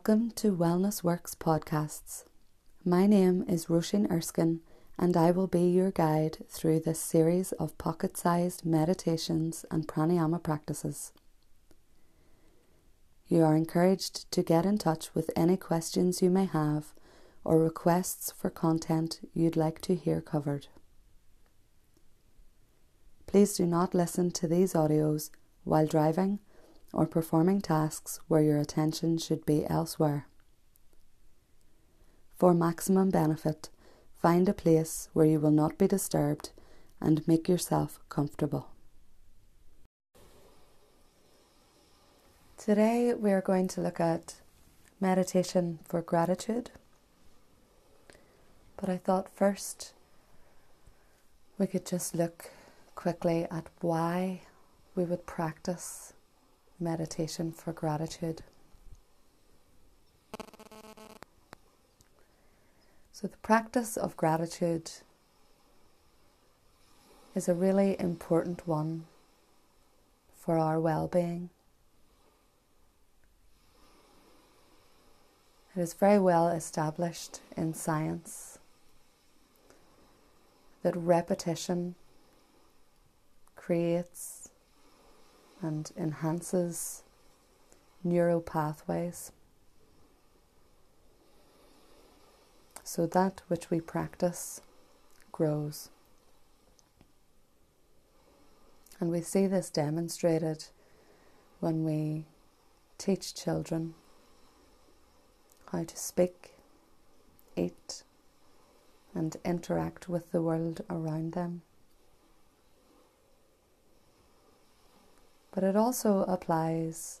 Welcome to Wellness Works podcasts. My name is Roisin Erskine, and I will be your guide through this series of pocket sized meditations and pranayama practices. You are encouraged to get in touch with any questions you may have or requests for content you'd like to hear covered. Please do not listen to these audios while driving or performing tasks where your attention should be elsewhere. For maximum benefit, find a place where you will not be disturbed and make yourself comfortable. Today we are going to look at meditation for gratitude. But I thought first we could just look quickly at why we would practice meditation for gratitude. So, the practice of gratitude is a really important one for our well being. It is very well established in science that repetition creates and enhances neural pathways. So that which we practice grows. And we see this demonstrated when we teach children how to speak, eat, and interact with the world around them. But it also applies,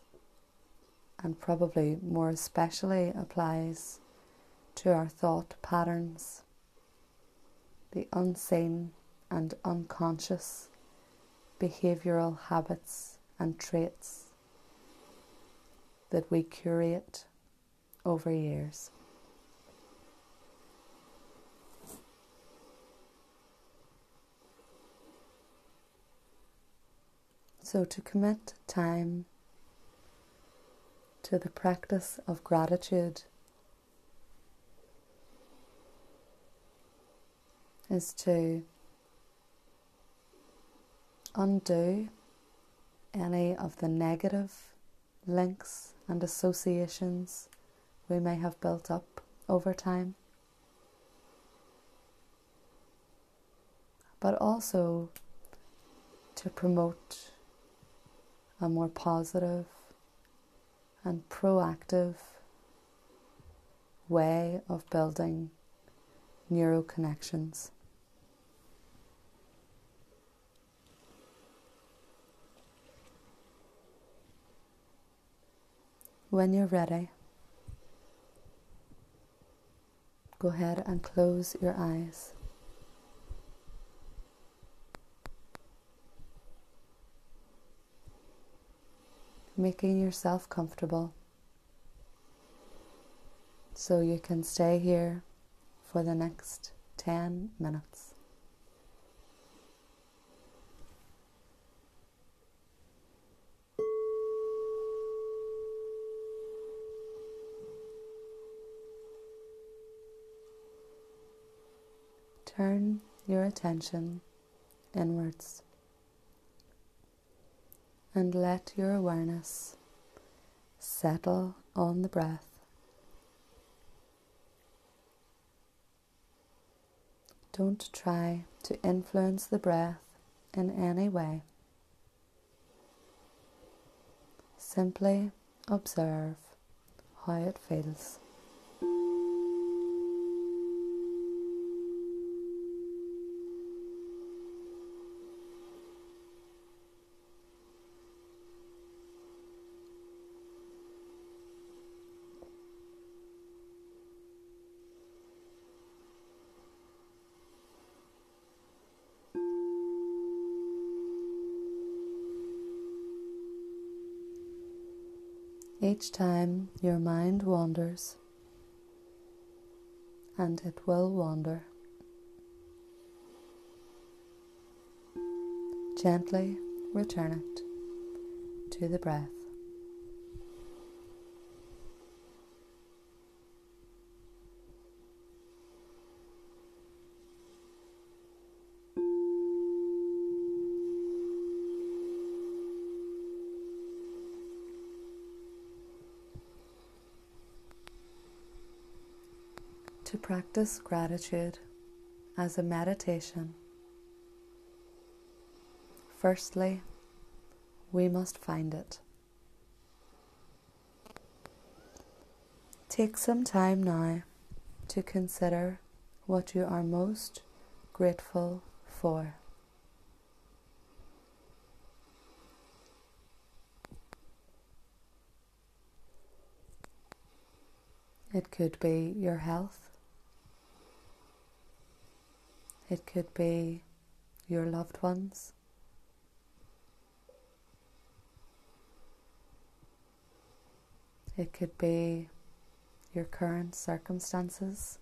and probably more especially applies, to our thought patterns, the unseen and unconscious behavioral habits and traits that we curate over years. So, to commit time to the practice of gratitude is to undo any of the negative links and associations we may have built up over time. But also to promote a more positive and proactive way of building neural connections. When you're ready, go ahead and close your eyes. Making yourself comfortable so you can stay here for the next 10 minutes. Turn your attention inwards and let your awareness settle on the breath. Don't try to influence the breath in any way. Simply observe how it feels. Each time your mind wanders, and it will wander, gently return it to the breath. To practice gratitude as a meditation, firstly, we must find it. Take some time now to consider what you are most grateful for. It could be your health. It could be your loved ones. It could be your current circumstances.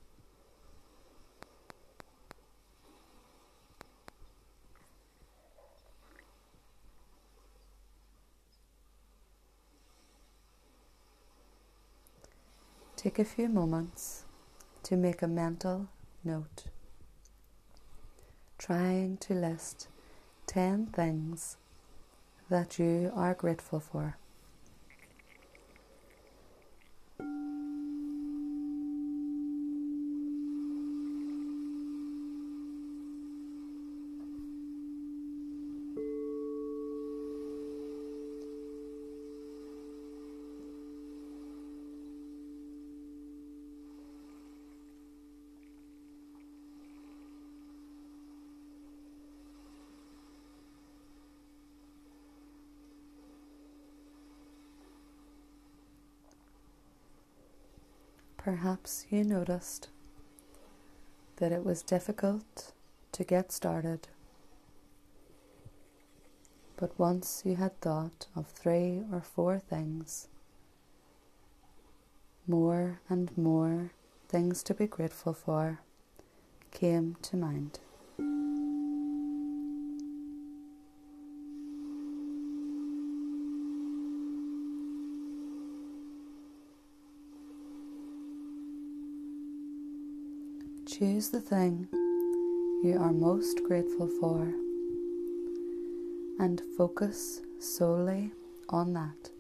Take a few moments to make a mental note, trying to list 10 things that you are grateful for. Perhaps you noticed that it was difficult to get started. But once you had thought of three or four things, more and more things to be grateful for came to mind. Choose the thing you are most grateful for and focus solely on that.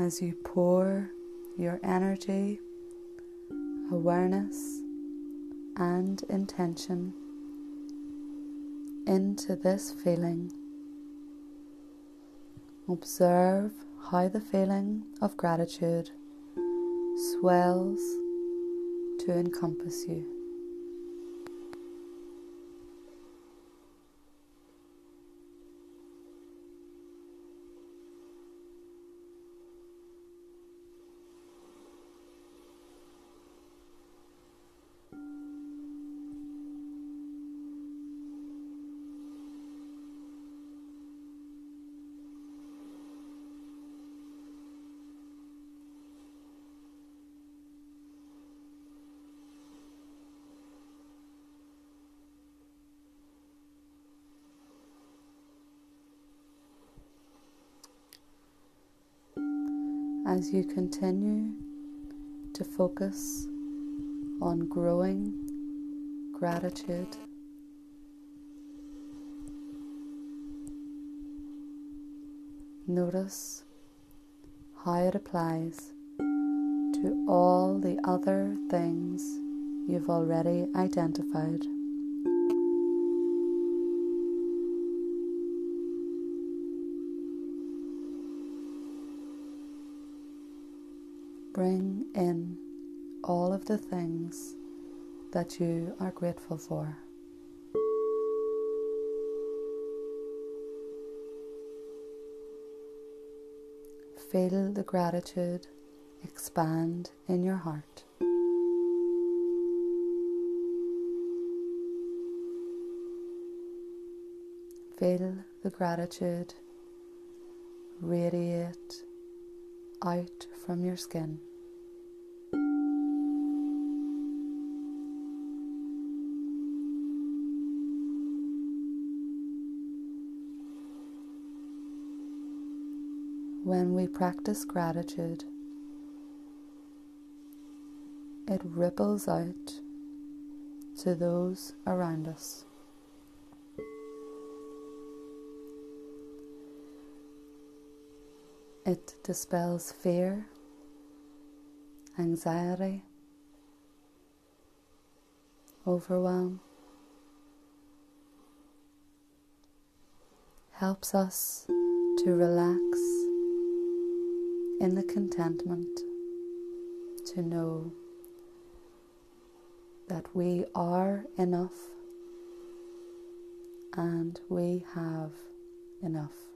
As you pour your energy, awareness, and intention into this feeling. Observe how the feeling of gratitude swells to encompass you. As you continue to focus on growing gratitude. Notice how it applies to all the other things you've already identified. Bring in all of the things that you are grateful for. Feel the gratitude expand in your heart. Feel the gratitude radiate out from your skin. When we practice gratitude, it ripples out to those around us. It dispels fear, anxiety, overwhelm, helps us to relax in the contentment to know that we are enough and we have enough.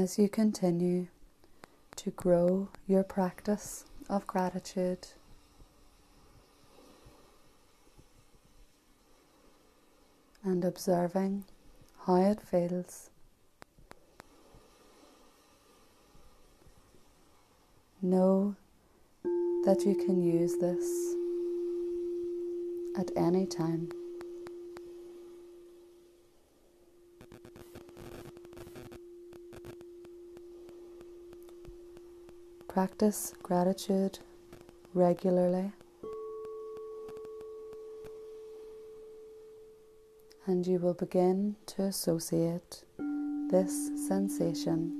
As you continue to grow your practice of gratitude. And observing how it feels. Know that you can use this at any time. Practice gratitude regularly, and you will begin to associate this sensation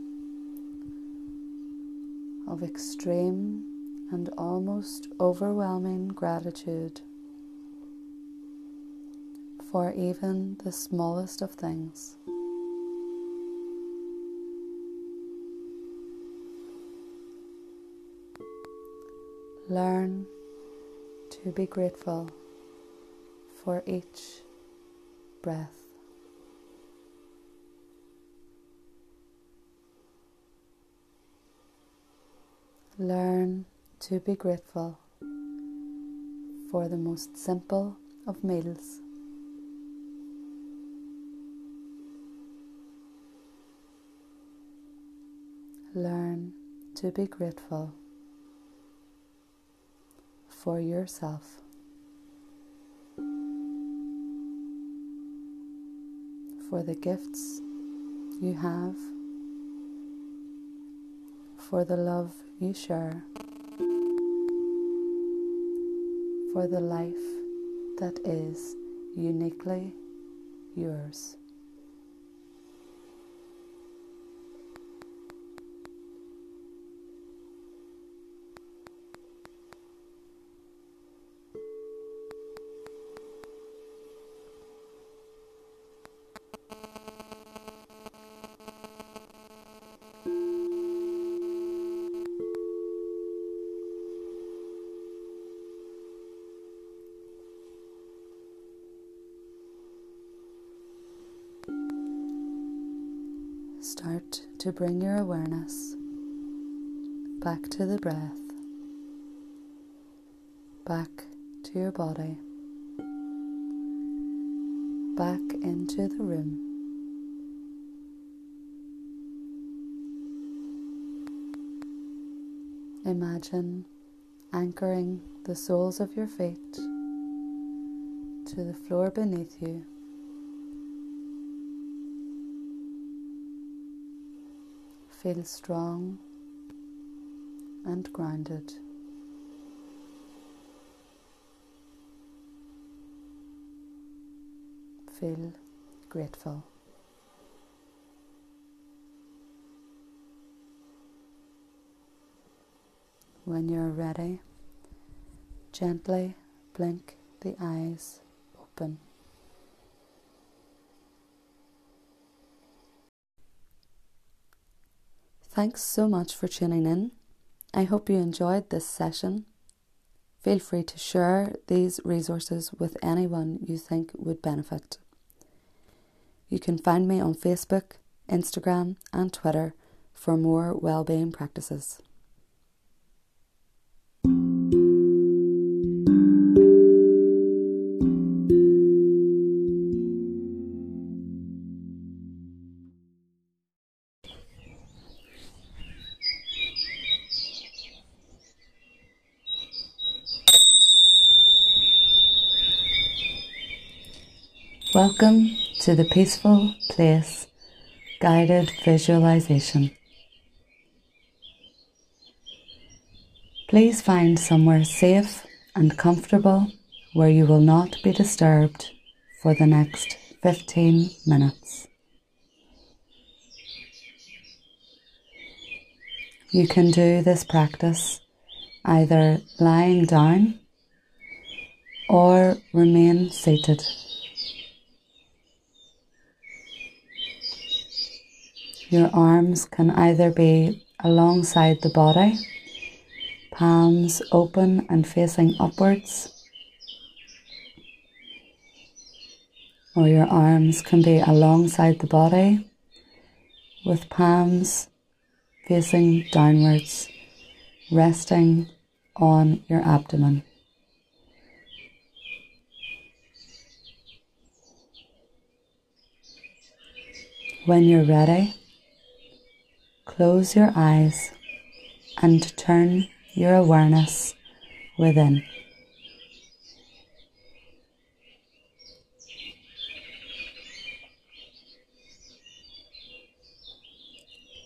of extreme and almost overwhelming gratitude for even the smallest of things. Learn to be grateful for each breath. Learn to be grateful for the most simple of meals. Learn to be grateful for yourself. For the gifts you have, for the love you share, for the life that is uniquely yours. Start to bring your awareness back to the breath, back to your body, back into the room. Imagine anchoring the soles of your feet to the floor beneath you. Feel strong and grounded. Feel grateful. When you're ready, gently blink the eyes open. Thanks so much for tuning in. I hope you enjoyed this session. Feel free to share these resources with anyone you think would benefit. You can find me on Facebook, Instagram, and Twitter for more well-being practices. Welcome to the Peaceful Place Guided Visualization. Please find somewhere safe and comfortable where you will not be disturbed for the next 15 minutes. You can do this practice either lying down or remain seated. Your arms can either be alongside the body, palms open and facing upwards, or your arms can be alongside the body with palms facing downwards, resting on your abdomen. When you're ready, Close your eyes and turn your awareness within.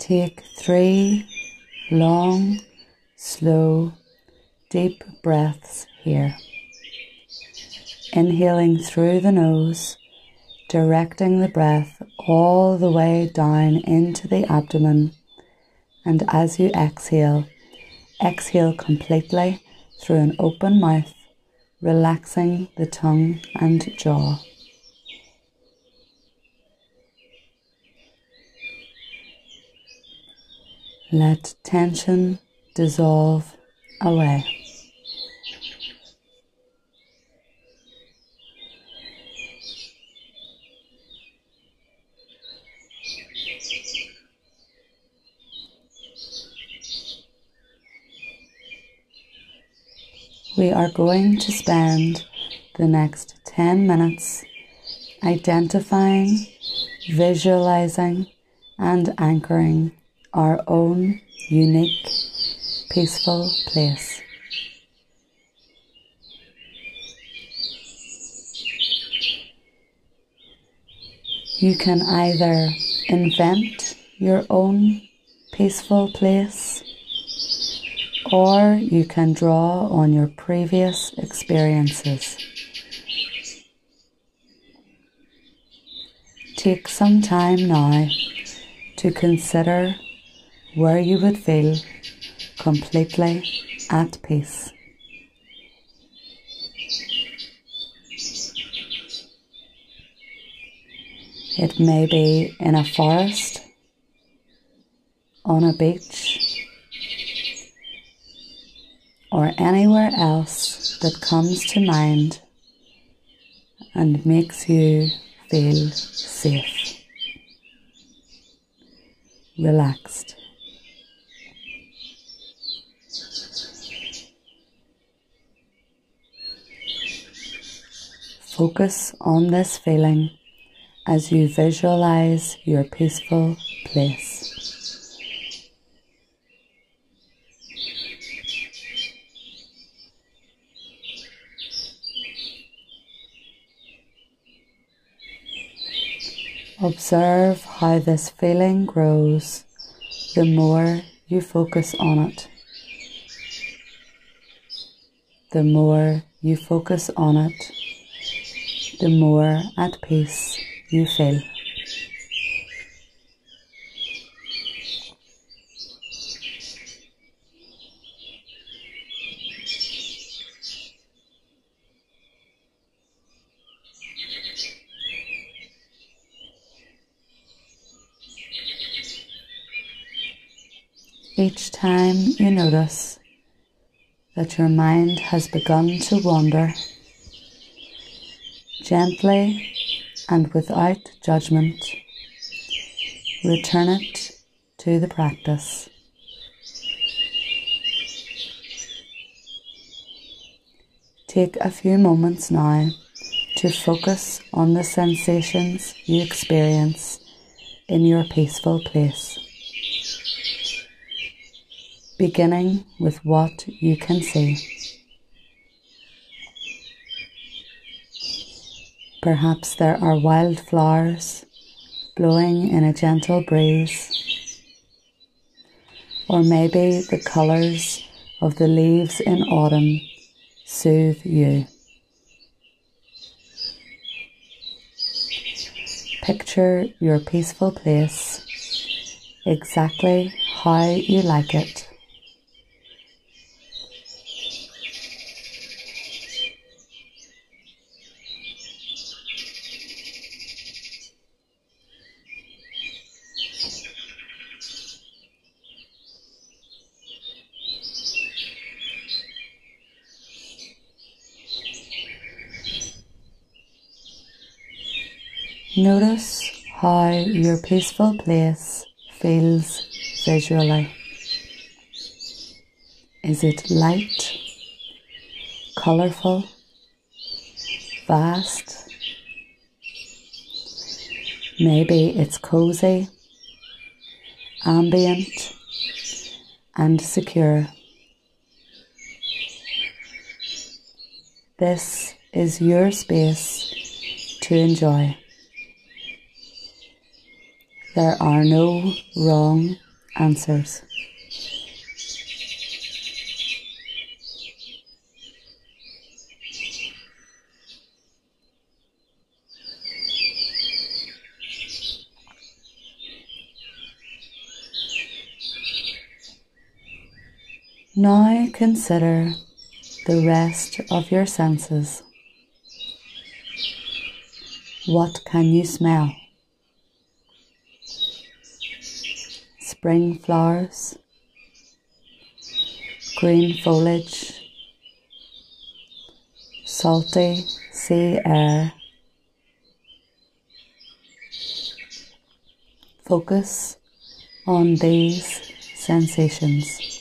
Take three long, slow, deep breaths here. Inhaling through the nose, directing the breath all the way down into the abdomen and as you exhale, exhale completely through an open mouth, relaxing the tongue and jaw. Let tension dissolve away. We are going to spend the next 10 minutes identifying, visualizing, and anchoring our own unique, peaceful place. You can either invent your own peaceful place or you can draw on your previous experiences. Take some time now to consider where you would feel completely at peace. It may be in a forest, on a beach, or anywhere else that comes to mind and makes you feel safe, relaxed. Focus on this feeling as you visualize your peaceful place. Observe how this feeling grows the more you focus on it. The more you focus on it, the more at peace you feel. Each time you notice that your mind has begun to wander, gently and without judgment, return it to the practice. Take a few moments now to focus on the sensations you experience in your peaceful place. Beginning with what you can see. Perhaps there are wildflowers blowing in a gentle breeze, or maybe the colours of the leaves in autumn soothe you. Picture your peaceful place exactly how you like it. Notice how your peaceful place feels visually. Is it light, colourful, vast? Maybe it's cozy, ambient, and secure. This is your space to enjoy. There are no wrong answers. Now consider the rest of your senses. What can you smell? Spring flowers, green foliage, salty sea air. Focus on these sensations.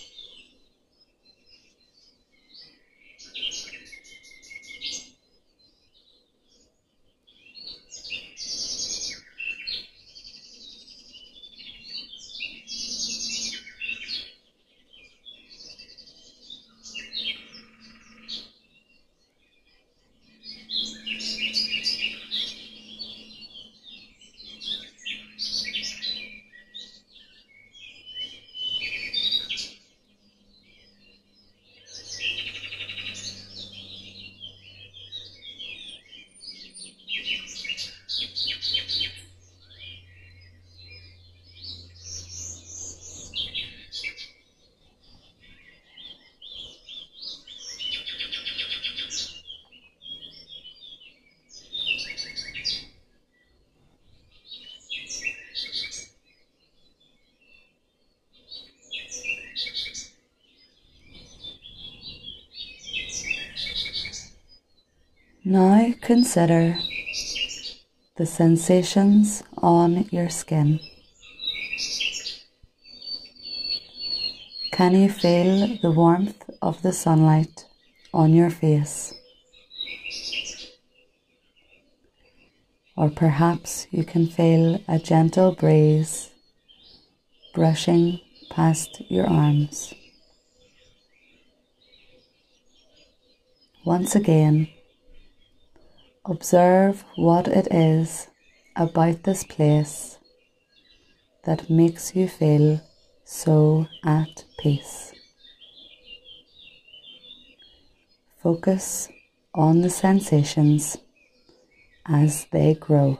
Now consider the sensations on your skin. Can you feel the warmth of the sunlight on your face? Or perhaps you can feel a gentle breeze brushing past your arms. Once again, Observe what it is about this place that makes you feel so at peace. Focus on the sensations as they grow.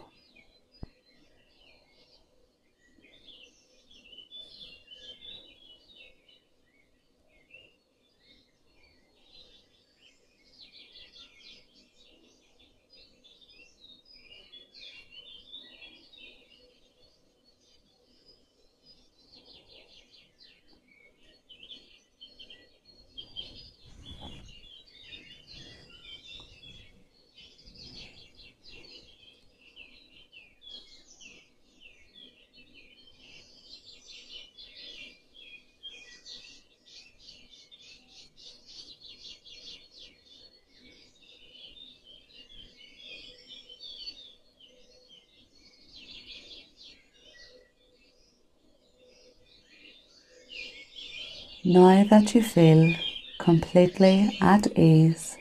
Now that you feel completely at ease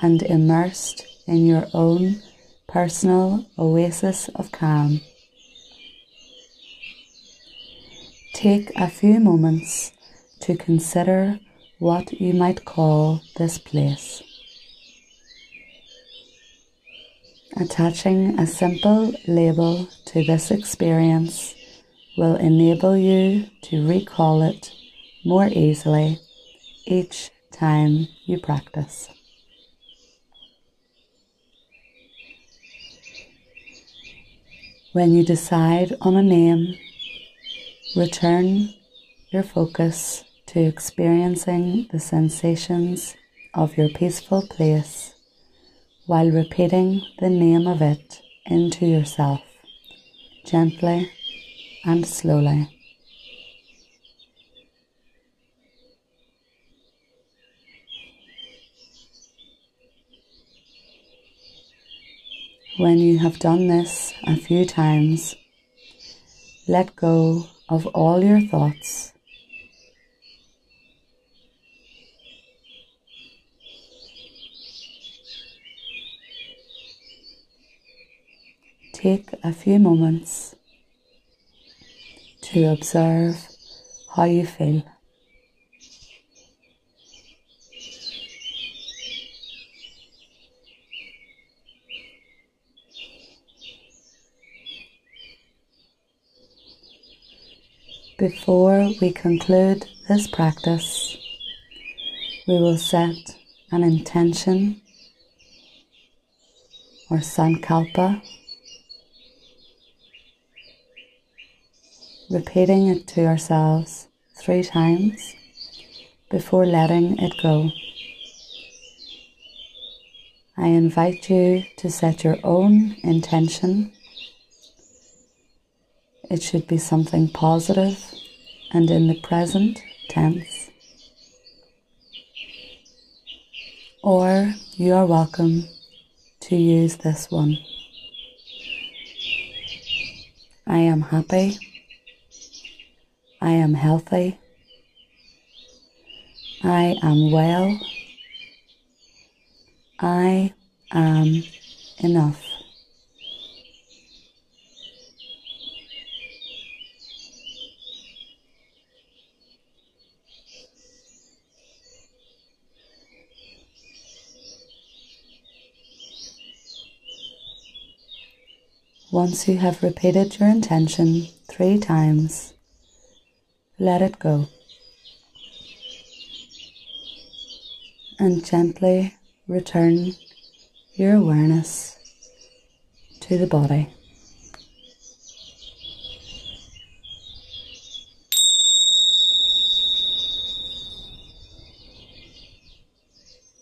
and immersed in your own personal oasis of calm, take a few moments to consider what you might call this place. Attaching a simple label to this experience will enable you to recall it more easily each time you practice. When you decide on a name, return your focus to experiencing the sensations of your peaceful place while repeating the name of it into yourself gently and slowly. When you have done this a few times, let go of all your thoughts take a few moments to observe how you feel. Before we conclude this practice, we will set an intention or sankalpa repeating it to ourselves three times before letting it go. I invite you to set your own intention. It should be something positive and in the present tense. Or you are welcome to use this one. I am happy. I am healthy. I am well. I am enough. Once you have repeated your intention three times, let it go. And gently return your awareness to the body.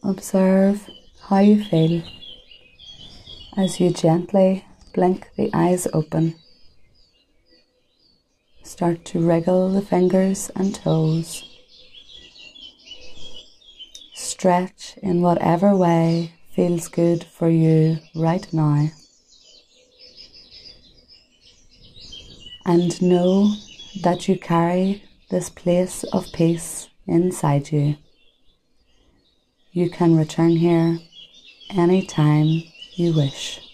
Observe how you feel as you gently blink the eyes open. Start to wriggle the fingers and toes. Stretch in whatever way feels good for you right now. And know that you carry this place of peace inside you. You can return here anytime you wish.